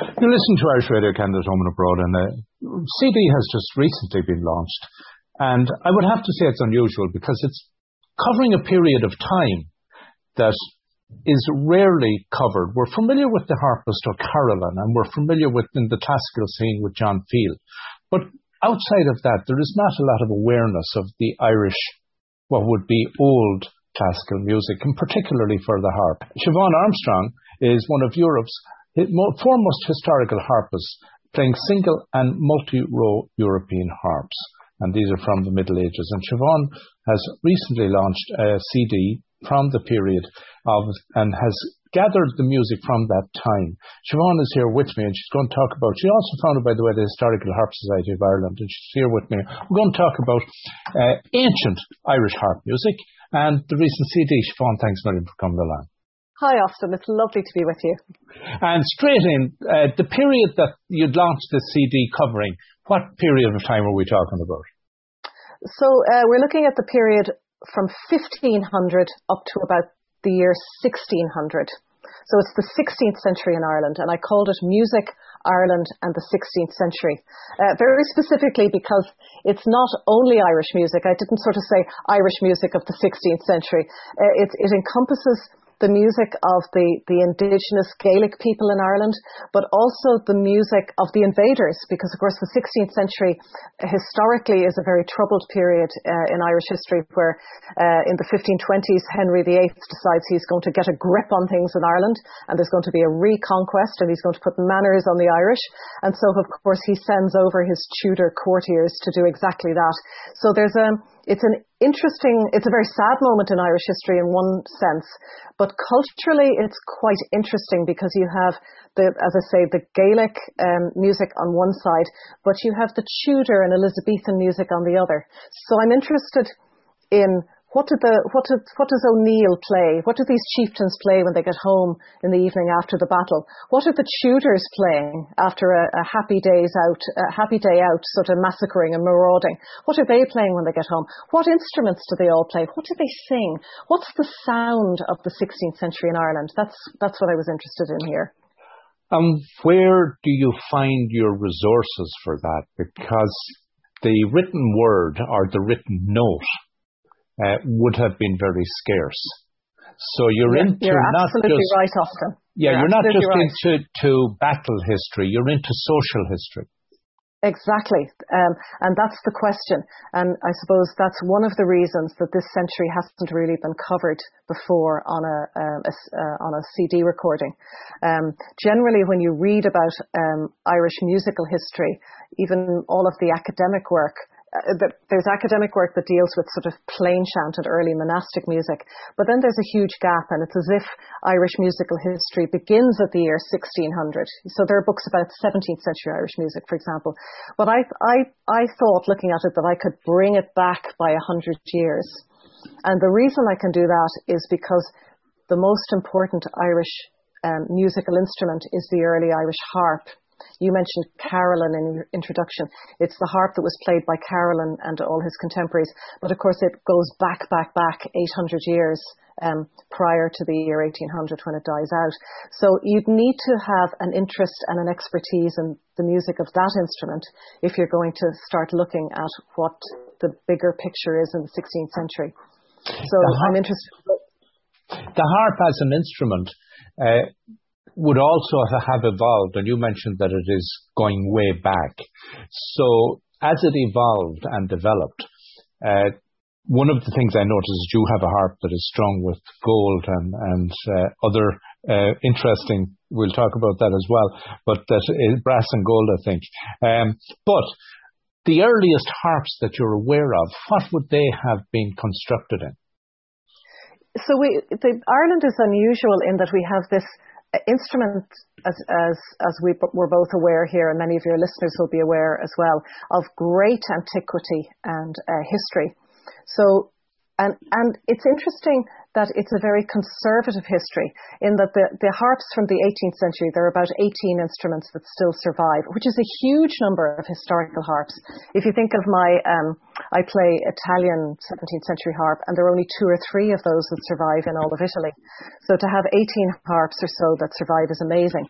You listen to Irish Radio Canada Home and Abroad, and uh, a CD has just recently been launched. And I would have to say it's unusual because it's covering a period of time that is rarely covered. We're familiar with the harpist O'Carolan, and we're familiar with in the classical scene with John Field. But outside of that, there is not a lot of awareness of the Irish, what would be old classical music, and particularly for the harp. Siobhan Armstrong is one of Europe's foremost historical harpists, playing single and multi-row European harps. And these are from the Middle Ages. And Siobhan has recently launched a CD from the period of, and has gathered the music from that time. Siobhan is here with me and she's going to talk about, she also founded, by the way, the Historical Harp Society of Ireland, and she's here with me. We're going to talk about uh, ancient Irish harp music and the recent CD. Siobhan, thanks very much for coming along. Hi, Austin. It's lovely to be with you. And straight in, uh, the period that you'd launched the CD covering, what period of time are we talking about? So uh, we're looking at the period from 1500 up to about the year 1600. So it's the 16th century in Ireland, and I called it Music, Ireland, and the 16th Century. Uh, very specifically because it's not only Irish music. I didn't sort of say Irish music of the 16th century. Uh, it, it encompasses the music of the, the indigenous Gaelic people in Ireland, but also the music of the invaders, because of course the 16th century historically is a very troubled period uh, in Irish history where uh, in the 1520s Henry VIII decides he's going to get a grip on things in Ireland and there's going to be a reconquest and he's going to put manners on the Irish. And so of course he sends over his Tudor courtiers to do exactly that. So there's a, it's an interesting, it's a very sad moment in Irish history in one sense, but culturally it's quite interesting because you have the, as I say, the Gaelic um, music on one side, but you have the Tudor and Elizabethan music on the other. So I'm interested in what did the what did what does O'Neill play? What do these chieftains play when they get home in the evening after the battle? What are the Tudors playing after a, a happy days out, a happy day out, sort of massacring and marauding? What are they playing when they get home? What instruments do they all play? What do they sing? What's the sound of the 16th century in Ireland? That's that's what I was interested in here. Um, where do you find your resources for that? Because the written word or the written note would have been very scarce. So you're yeah, into you're not absolutely just right, Austin. Yeah, you're, you're not just right. into to battle history. You're into social history. Exactly, um, and that's the question. And I suppose that's one of the reasons that this century hasn't really been covered before on a, um, a uh, on a CD recording. Um, generally, when you read about um, Irish musical history, even all of the academic work, uh, there's academic work that deals with sort of plain chant and early monastic music, but then there's a huge gap, and it's as if Irish musical history begins at the year 1600. So there are books about 17th century Irish music, for example. But I, I, I thought, looking at it, that I could bring it back by a hundred years, and the reason I can do that is because the most important Irish um, musical instrument is the early Irish harp you mentioned Carolan in your introduction. It's the harp that was played by Carolan and all his contemporaries. But of course, it goes back, back, back 800 years um, prior to the year 1800 when it dies out. So you'd need to have an interest and an expertise in the music of that instrument if you're going to start looking at what the bigger picture is in the 16th century. So I'm interested. The harp as an instrument uh, would also have evolved, and you mentioned that it is going way back. So as it evolved and developed, uh, one of the things I noticed is you have a harp that is strung with gold and, and uh, other uh, interesting, we'll talk about that as well, but that is brass and gold, I think. Um, but the earliest harps that you're aware of, what would they have been constructed in? So we, the, Ireland is unusual in that we have this instrument, as, as, as we were both aware here, and many of your listeners will be aware as well, of great antiquity and uh, history. So, and, and it's interesting that it's a very conservative history in that the, the harps from the 18th century, there are about 18 instruments that still survive, which is a huge number of historical harps. If you think of my, um, I play Italian 17th century harp, and there are only two or three of those that survive in all of Italy. So to have 18 harps or so that survive is amazing.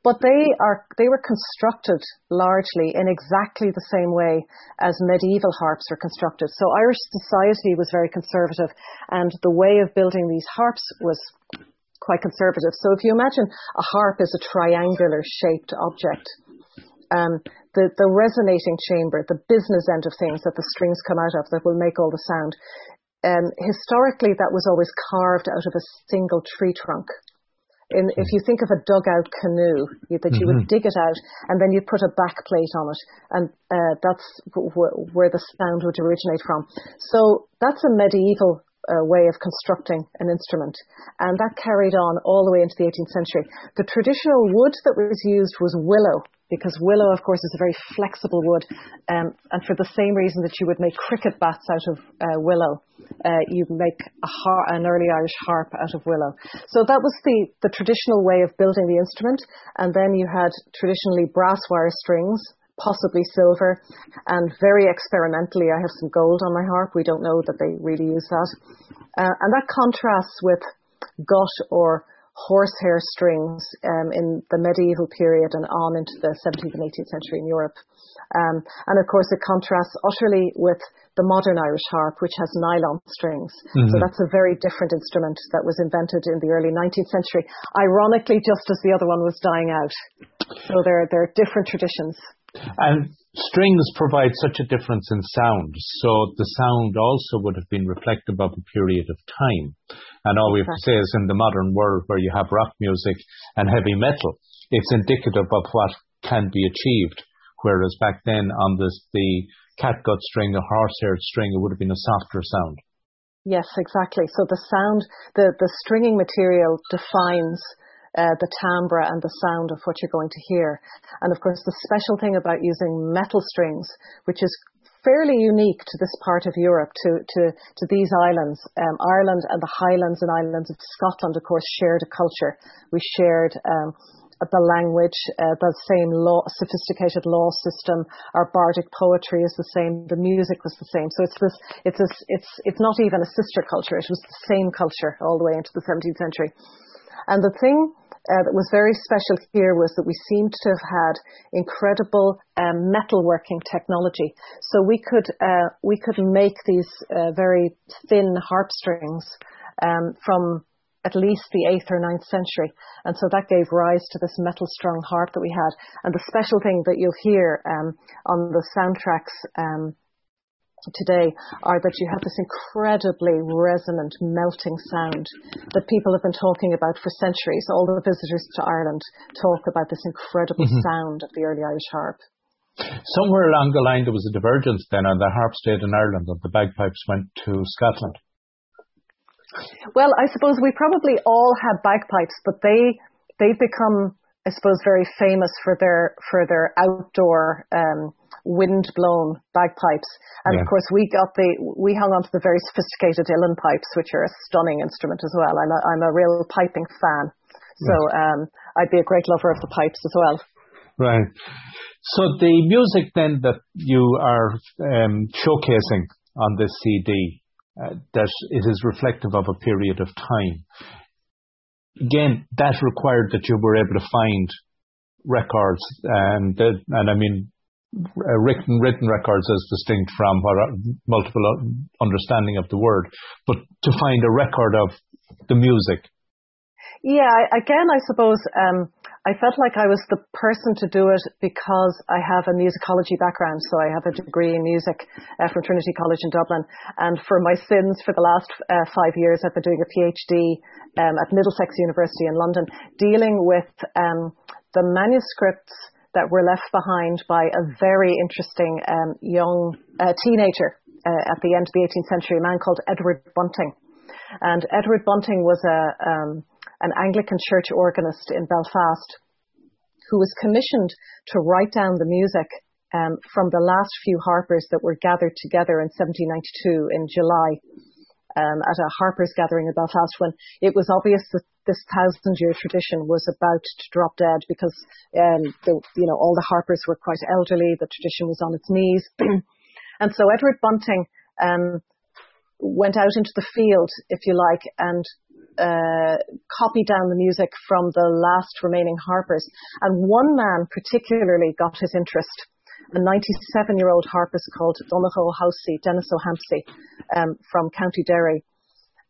But they are they were constructed largely in exactly the same way as medieval harps were constructed. So Irish society was very conservative, and the way of building these harps was quite conservative. So if you imagine a harp is a triangular shaped object, um, the, the resonating chamber, the business end of things that the strings come out of that will make all the sound, um, historically that was always carved out of a single tree trunk. In, if you think of a dugout canoe, you, that you mm-hmm. would dig it out and then you'd put a back plate on it, and uh, that's w- where the sound would originate from. So that's a medieval uh, way of constructing an instrument. And that carried on all the way into the 18th century. The traditional wood that was used was willow, because willow, of course, is a very flexible wood. Um, and for the same reason that you would make cricket bats out of uh, willow, uh, you make har- an early Irish harp out of willow. So that was the, the traditional way of building the instrument. And then you had traditionally brass wire strings possibly silver, and very experimentally, I have some gold on my harp. We don't know that they really use that. Uh, and that contrasts with gut or horsehair strings um, in the medieval period and on into the 17th and 18th century in Europe. Um, and of course, it contrasts utterly with the modern Irish harp, which has nylon strings. Mm-hmm. So that's a very different instrument that was invented in the early 19th century, ironically, just as the other one was dying out. So there, there are different traditions. And strings provide such a difference in sound, so the sound also would have been reflective of a period of time. And all we have to say is in the modern world where you have rock music and heavy metal, it's indicative of what can be achieved. Whereas back then on this, the catgut string, the horse-haired string, it would have been a softer sound. Yes, exactly. So the sound, the, the stringing material defines uh, the timbre and the sound of what you're going to hear. And of course, the special thing about using metal strings, which is fairly unique to this part of Europe, to, to, to these islands. Um, Ireland and the Highlands and Islands of Scotland, of course, shared a culture. We shared um, the language, uh, the same law, sophisticated law system. Our bardic poetry is the same. The music was the same. So it's this, it's this, it's it's not even a sister culture. It was the same culture all the way into the 17th century. And the thing that was very special here was that we seemed to have had incredible um, metalworking technology. So we could uh, we could make these uh, very thin harp strings um, from at least the 8th or ninth century. And so that gave rise to this metal strung harp that we had. And the special thing that you'll hear um, on the soundtracks um, today are that you have this incredibly resonant, melting sound that people have been talking about for centuries. All the visitors to Ireland talk about this incredible mm-hmm. sound of the early Irish harp. Somewhere along the line, there was a divergence then, and the harp stayed in Ireland, and the bagpipes went to Scotland. Well, I suppose we probably all had bagpipes, but they they've become, I suppose, very famous for their for their outdoor um, wind blown bagpipes. And yeah. of course, we got the we hung on to the very sophisticated uilleann pipes, which are a stunning instrument as well. I'm a, I'm a real piping fan, so um, I'd be a great lover of the pipes as well. Right. So the music then that you are um, showcasing on this CD, uh, that it is reflective of a period of time. Again, that required that you were able to find records, and and I mean uh, written written records as distinct from what multiple understanding of the word, but to find a record of the music. Yeah, again, I suppose um, I felt like I was the person to do it because I have a musicology background. So I have a degree in music uh, from Trinity College in Dublin, and for my sins for the last uh, five years, I've been doing a PhD um, at Middlesex University in London, dealing with um, the manuscripts that were left behind by a very interesting um, young uh, teenager uh, at the end of the 18th century, a man called Edward Bunting. And Edward Bunting was a, um, an Anglican church organist in Belfast who was commissioned to write down the music um, from the last few harpers that were gathered together in 1792 in July. um, at a harpers gathering in Belfast when it was obvious that this thousand year tradition was about to drop dead because um, the, you know all the harpers were quite elderly, the tradition was on its knees, and so Edward Bunting um, went out into the field, if you like, and uh, copied down the music from the last remaining harpers. And one man particularly got his interest a 97 year old harpist called Donnchadh Ó hAmhsaigh, Denis O'Hampsey, um, from County Derry.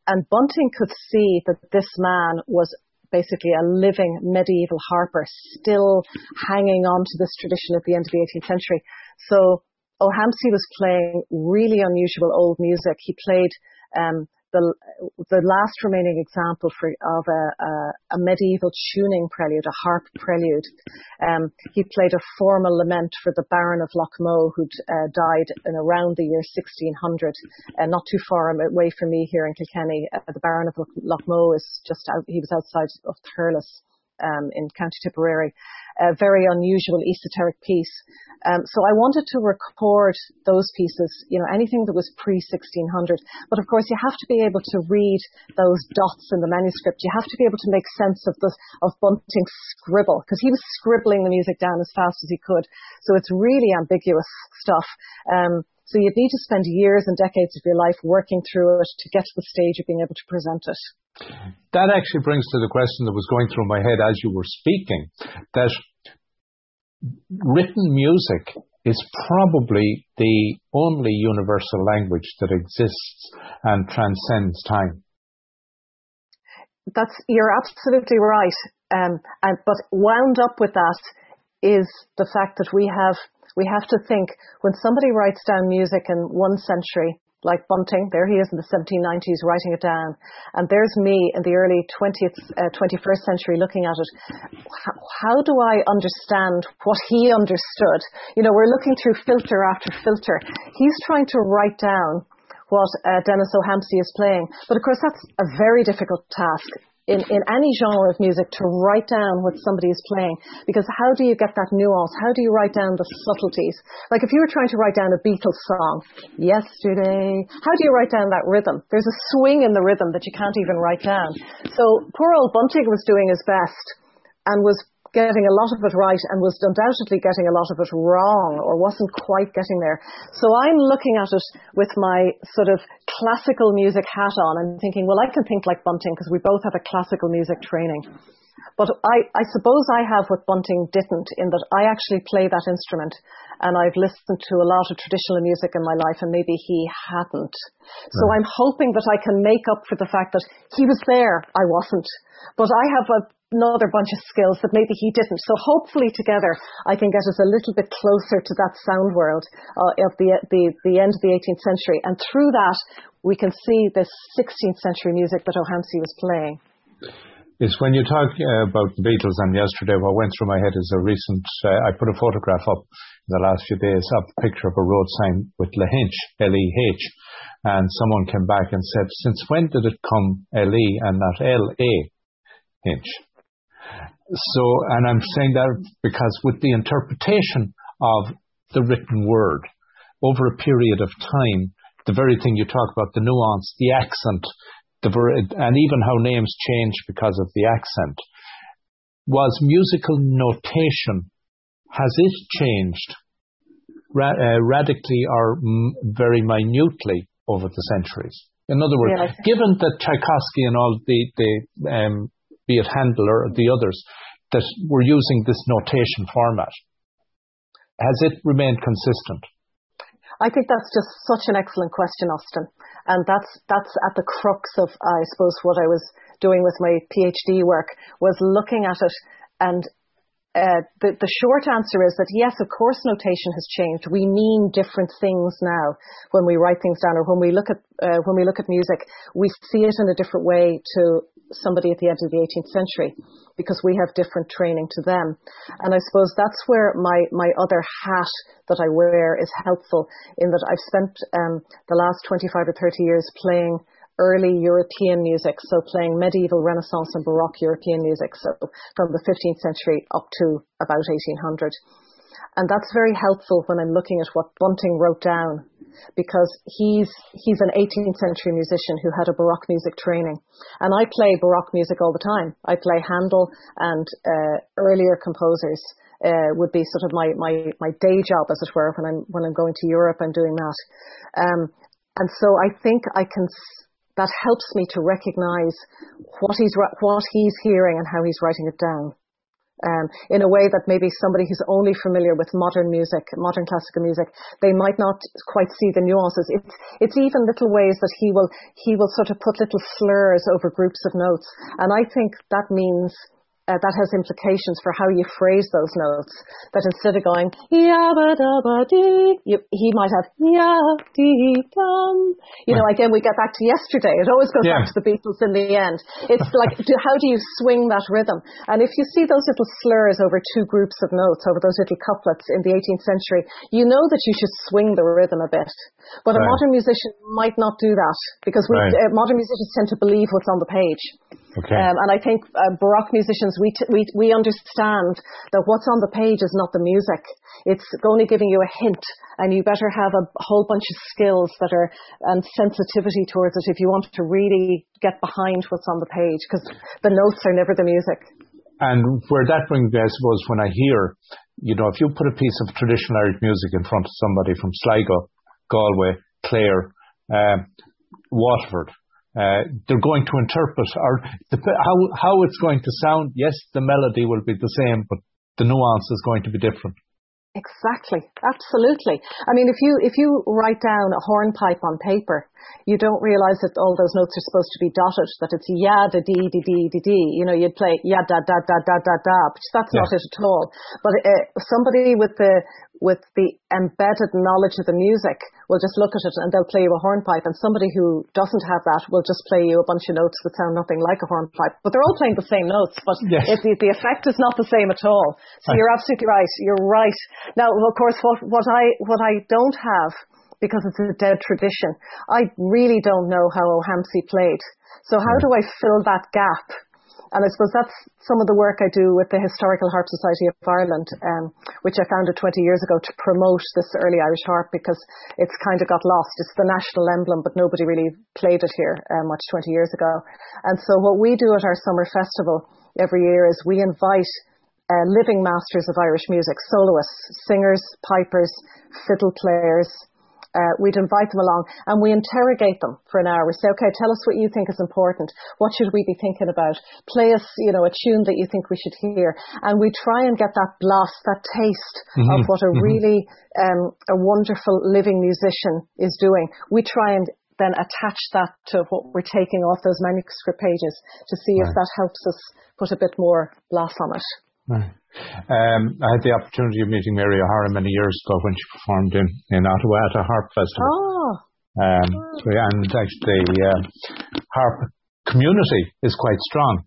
And Bunting could see that this man was basically a living medieval harper, still hanging on to this tradition at the end of the 18th century. So O'Hampsey was playing really unusual old music. He played um, the the last remaining example for, of a, a, a, medieval tuning prelude, a harp prelude. Um, he played a formal lament for the Baron of Loughmoe, who'd uh, died in around the year 1600, uh, not too far away from me here in Kilkenny. Uh, the Baron of Loughmoe is just out, he was outside of Thurles um, in County Tipperary. A very unusual esoteric piece. Um, so I wanted to record those pieces, you know, anything that was pre 1600. But of course, you have to be able to read those dots in the manuscript. You have to be able to make sense of the of Bunting's scribble because he was scribbling the music down as fast as he could. So it's really ambiguous stuff. Um, so you'd need to spend years and decades of your life working through it to get to the stage of being able to present it. That actually brings to the question that was going through my head as you were speaking that written music is probably the only universal language that exists and transcends time. That's you're absolutely right. Um, and but wound up with that is the fact that we have we have to think when somebody writes down music in one century like Bunting. There he is in the 1790s writing it down. And there's me in the early 20th, uh, 21st century looking at it. How, how, do I understand what he understood? You know, we're looking through filter after filter. He's trying to write down what uh, Denis O'Hampsey is playing. But of course, that's a very difficult task in, in any genre of music to write down what somebody is playing because how do you get that nuance? How do you write down the subtleties? Like if you were trying to write down a Beatles song, yesterday, how do you write down that rhythm? There's a swing in the rhythm that you can't even write down. So poor old Bunting was doing his best and was getting a lot of it right and was undoubtedly getting a lot of it wrong or wasn't quite getting there. So I'm looking at it with my sort of classical music hat on and thinking, well, I can think like Bunting because we both have a classical music training. But I, I suppose I have what Bunting didn't in that I actually play that instrument and I've listened to a lot of traditional music in my life and maybe he hadn't. So I'm hoping that I can make up for the fact that he was there, I wasn't. But I have a another bunch of skills that maybe he didn't. So hopefully together I can get us a little bit closer to that sound world uh, of the, the, the end of the 18th century. And through that, we can see this 16th century music that O'Hampsey was playing. Is when you talk uh, about the Beatles, and yesterday what went through my head is a recent, uh, I put a photograph up in the last few days of a picture of a road sign with Lahinch, L-E-H, and someone came back and said, since when did it come L-E and not L-A, Hinch? So, and I'm saying that because with the interpretation of the written word over a period of time, the very thing you talk about, the nuance, the accent, the ver- and even how names change because of the accent, was musical notation. Has it changed ra- uh, radically or m- very minutely over the centuries? In other words, yeah, given that Tchaikovsky and all the, the um, be it Handel or the others, that were using this notation format. Has it remained consistent? I think that's just such an excellent question, Austin. And that's, that's at the crux of, I suppose, what I was doing with my PhD work was looking at it and uh, the, the short answer is that yes, of course, notation has changed. We mean different things now when we write things down, or when we look at uh, when we look at music, we see it in a different way to somebody at the end of the 18th century because we have different training to them. And I suppose that's where my my other hat that I wear is helpful in that I've spent um, the last 25 or 30 years playing early European music, so playing medieval, Renaissance, and Baroque European music, so from the 15th century up to about 1800. And that's very helpful when I'm looking at what Bunting wrote down, because he's he's an 18th century musician who had a Baroque music training, and I play Baroque music all the time. I play Handel and uh, earlier composers. Uh, would be sort of my, my, my day job, as it were, when I'm when I'm going to Europe. I'm doing that, um, and so I think I can. That helps me to recognise what he's what he's hearing and how he's writing it down um, in a way that maybe somebody who's only familiar with modern music, modern classical music, they might not quite see the nuances. It's it's even little ways that he will he will sort of put little slurs over groups of notes, and I think that means uh, that has implications for how you phrase those notes. That instead of going yabba dabba dee, he might have ya dee dum. You know, again, we get back to yesterday. It always goes yeah. back to the Beatles in the end. It's like, do, how do you swing that rhythm? And if you see those little slurs over two groups of notes, over those little couplets in the 18th century, you know that you should swing the rhythm a bit. But right. a modern musician might not do that because we, right. uh, modern musicians tend to believe what's on the page. Okay. Um, and I think uh, Baroque musicians, we, t- we, we understand that what's on the page is not the music. It's only giving you a hint and you better have a whole bunch of skills that are, and sensitivity towards it if you want to really get behind what's on the page because the notes are never the music. And where that brings me, I suppose, when I hear, you know, if you put a piece of traditional Irish music in front of somebody from Sligo, Galway, Clare, uh, Waterford, uh, they're going to interpret or the, how how it's going to sound. Yes, the melody will be the same, but the nuance is going to be different. Exactly, absolutely. I mean, if you if you write down a hornpipe on paper, you don't realise that all those notes are supposed to be dotted. That it's ya da dee dee dee dee dee. You know, you'd play ya da da da da da da. But that's yeah. not it at all. But uh, somebody with the with the embedded knowledge of the music will just look at it and they'll play you a hornpipe. And somebody who doesn't have that will just play you a bunch of notes that sound nothing like a hornpipe. But they're all playing the same notes but yes. it, the, the effect is not the same at all. So you're absolutely right. You're right. Now of course what, what I what I don't have because it's a dead tradition I really don't know how O'Hampsey played. So how do I fill that gap and I suppose that's some of the work I do with the Historical Harp Society of Ireland, um, which I founded 20 years ago to promote this early Irish harp because it's kind of got lost. It's the national emblem, but nobody really played it here uh, much 20 years ago. And so what we do at our summer festival every year is we invite uh, living masters of Irish music, soloists, singers, pipers, fiddle players, uh, we'd invite them along and we interrogate them for an hour. We say, okay, tell us what you think is important. What should we be thinking about? Play us, you know, a tune that you think we should hear. And we try and get that blast, that taste mm-hmm. of what a mm-hmm. really, um, a wonderful living musician is doing. We try and then attach that to what we're taking off those manuscript pages to see right. if that helps us put a bit more blast on it. Um, I had the opportunity of meeting Mary O'Hara many years ago when she performed in, in Ottawa at a harp festival. Oh. Um, and actually, the uh, harp community is quite strong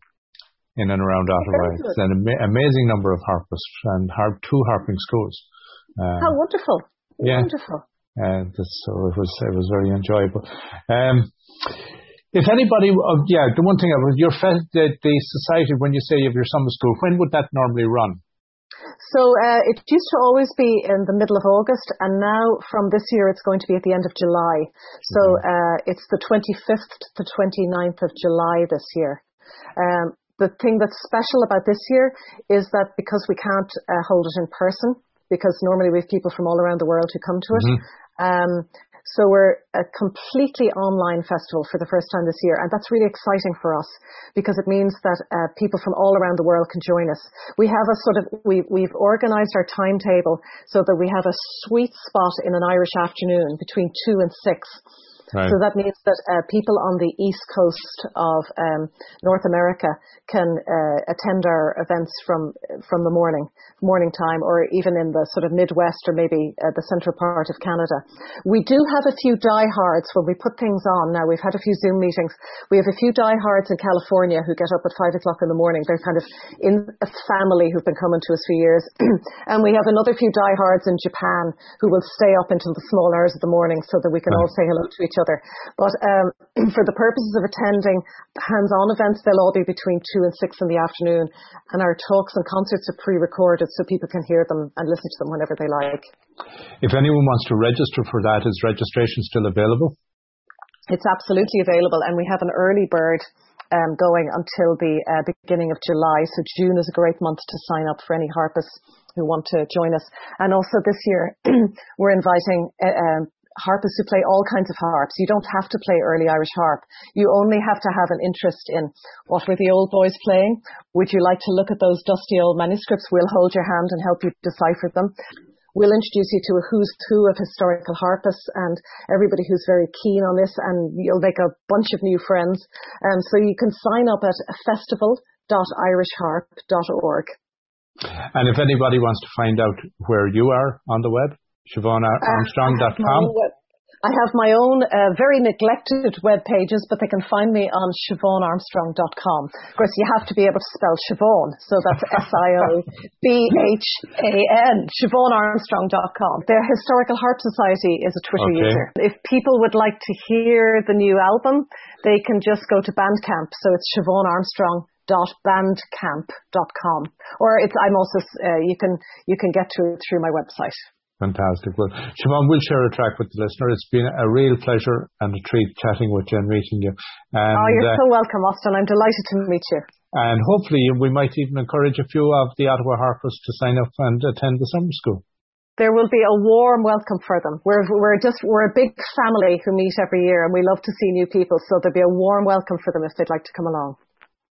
in and around Ottawa. It's an ama- amazing number of harpists and harp, two harping schools. Um, How wonderful! Yeah. Wonderful. Uh, so it was it was very enjoyable. Um, if anybody, uh, yeah, the one thing about your the, the society when you say you have your summer school, when would that normally run? So uh, it used to always be in the middle of August, and now from this year it's going to be at the end of July. So mm-hmm. uh, it's the 25th to 29th of July this year. Um, the thing that's special about this year is that because we can't uh, hold it in person, because normally we have people from all around the world who come to it, mm-hmm. um, so we're a completely online festival for the first time this year, and that's really exciting for us because it means that uh, people from all around the world can join us. We have a sort of we we've organised our timetable so that we have a sweet spot in an Irish afternoon between two and six Right. So that means that uh, people on the east coast of um, North America can uh, attend our events from from the morning morning time, or even in the sort of Midwest or maybe uh, the central part of Canada. We do have a few diehards when we put things on. Now we've had a few Zoom meetings. We have a few diehards in California who get up at five o'clock in the morning. They're kind of in a family who've been coming to us for years, and we have another few diehards in Japan who will stay up until the small hours of the morning so that we can right. all say hello to each other. But um, for the purposes of attending hands-on events, they'll all be between two and six in the afternoon, and our talks and concerts are pre-recorded so people can hear them and listen to them whenever they like. If anyone wants to register for that, is registration still available? It's absolutely available, and we have an early bird um, going until the uh, beginning of July. So June is a great month to sign up for any harpists who want to join us. And also this year, we're inviting uh, um, harpists who play all kinds of harps. You don't have to play early Irish harp. You only have to have an interest in what were the old boys playing. Would you like to look at those dusty old manuscripts? We'll hold your hand and help you decipher them. We'll introduce you to a who's who of historical harpists and everybody who's very keen on this and you'll make a bunch of new friends. Um, so you can sign up at festival.irishharp.org. And if anybody wants to find out where you are on the web, SiobhanArmstrong.com. Uh, I have my own uh, very neglected web pages, but they can find me on SiobhanArmstrong.com. Of course, you have to be able to spell Siobhan, so that's S-I-O-B-H-A-N, SiobhanArmstrong.com. The Historical Harp Society is a Twitter okay. user. If people would like to hear the new album, they can just go to Bandcamp. So it's Siobhan Armstrong bandcamp.com or it's i'm also uh, you can you can get to it through my website Fantastic. Well, Siobhan, we'll share a track with the listener. It's been a real pleasure and a treat chatting with you and meeting you. And, oh, you're uh, so welcome, Austin. I'm delighted to meet you. And hopefully we might even encourage a few of the Ottawa Harpers to sign up and attend the summer school. There will be a warm welcome for them. We're, we're just, we're a big family who meet every year and we love to see new people. So there'll be a warm welcome for them if they'd like to come along.